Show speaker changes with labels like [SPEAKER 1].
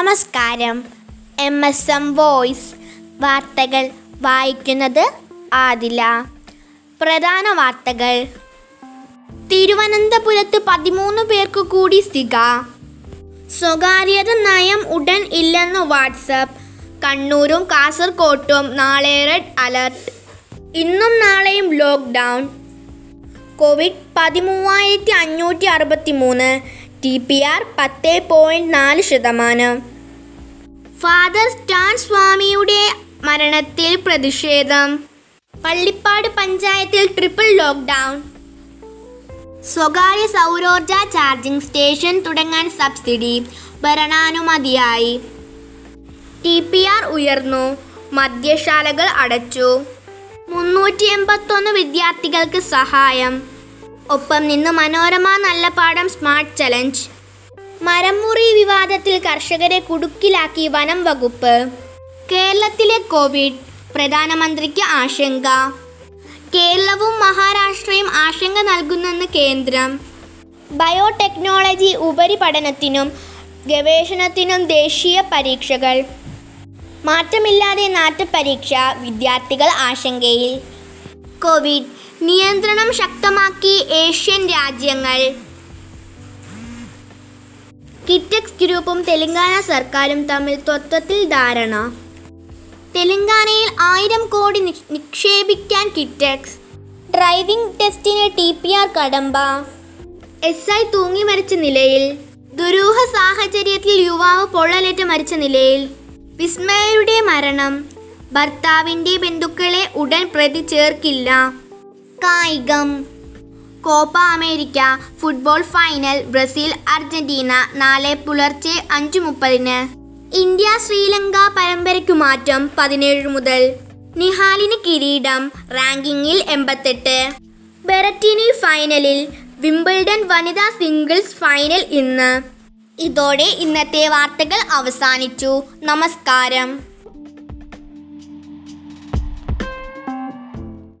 [SPEAKER 1] നമസ്കാരം. M S M voice വാർത്തകൾ വായിക്കുന്നത് ആദില. പ്രധാന വാർത്തകൾ. തിരുവനന്തപുരത്ത് പതിമൂന്ന് പേർക്ക് കൂടി സിക സ്വകാര്യത നയം ഉടൻ ഇല്ലെന്ന് വാട്സപ്പ് കണ്ണൂരും കാസർകോട്ടും നാളെ റെഡ് അലർട്ട്. ഇന്നും നാളെയും ലോക്ക്ഡൗൺ. കോവിഡ് പതിമൂവായിരത്തി അഞ്ഞൂറ്റി അറുപത്തി മൂന്ന് ടി പി ആർ പത്ത് പോയിന്റ് നാല് ശതമാനം. ഫാദർ സ്റ്റാൻ സ്വാമിയുടെ മരണത്തിൽ പ്രതിഷേധം. പള്ളിപ്പാട് പഞ്ചായത്തിൽ ട്രിപ്പിൾ ലോക്ക്ഡൗൺ. സ്വകാര്യ സൗരോർജ ചാർജിംഗ് സ്റ്റേഷൻ തുടങ്ങാൻ സബ്സിഡി. ഭരണാനുമതിയായി. ടി പി ആർ ഉയർന്നു. മദ്യശാലകൾ അടച്ചു. മുന്നൂറ്റി എൺപത്തൊന്ന് വിദ്യാർത്ഥികൾക്ക് സഹായം. ഒപ്പം നിന്ന് മനോരമ നല്ല പാഠം സ്മാർട്ട് ചലഞ്ച്. മരമുറി വിവാദത്തിൽ കർഷകരെ കുടുക്കിലാക്കി വനം വകുപ്പ്. കേരളത്തിലെ കോവിഡ് പ്രധാനമന്ത്രിക്ക് ആശങ്ക. കേരളവും മഹാരാഷ്ട്രയും ആശങ്ക നൽകുന്നെന്ന് കേന്ദ്രം. ബയോടെക്നോളജി ഉപരിപഠനത്തിനും ഗവേഷണത്തിനും ദേശീയ പരീക്ഷകൾ. മാറ്റമില്ലാതെ നാട്ടുപരീക്ഷ വിദ്യാർത്ഥികൾ ആശങ്കയിൽ. കോവിഡ് നിയന്ത്രണം ശക്തമാക്കി ഏഷ്യൻ രാജ്യങ്ങൾ. കിറ്റക്സ് ഗ്രൂപ്പും തെലങ്കാന സർക്കാരും തമ്മിൽ തത്വത്തിൽ ധാരണ. തെലങ്കാനയിൽ ആയിരം കോടി നിക്ഷേപിക്കാൻ കിറ്റക്സ്. ഡ്രൈവിംഗ് ടെസ്റ്റിന് ടി പി ആർ കടമ്പ. എസ് ഐ തൂങ്ങി മരിച്ച നിലയിൽ. ദുരൂഹ സാഹചര്യത്തിൽ യുവാവ് പൊള്ളലേറ്റ് മരിച്ച നിലയിൽ. വിസ്മയയുടെ മരണം. ഭർത്താവിന്റെ ബന്ധുക്കളെ ഉടൻ പ്രതി ചേർക്കില്ല. കായികം. Copa America football final Brazil Argentina നാളെ പുലർച്ചെ അഞ്ചു മുപ്പതിന് ഇന്ത്യ ശ്രീലങ്ക പരമ്പരയ്ക്കു മാറ്റം പതിനേഴ് മുതൽ. നിഹാലിന് കിരീടം റാങ്കിങ്ങിൽ എൺപത്തെട്ട്. ബെററ്റിനി ഫൈനലിൽ വിംബിൾഡൺ വനിതാ സിംഗിൾസ് ഫൈനൽ ഇന്ന്. ഇതോടെ ഇന്നത്തെ വാർത്തകൾ അവസാനിച്ചു. നമസ്കാരം.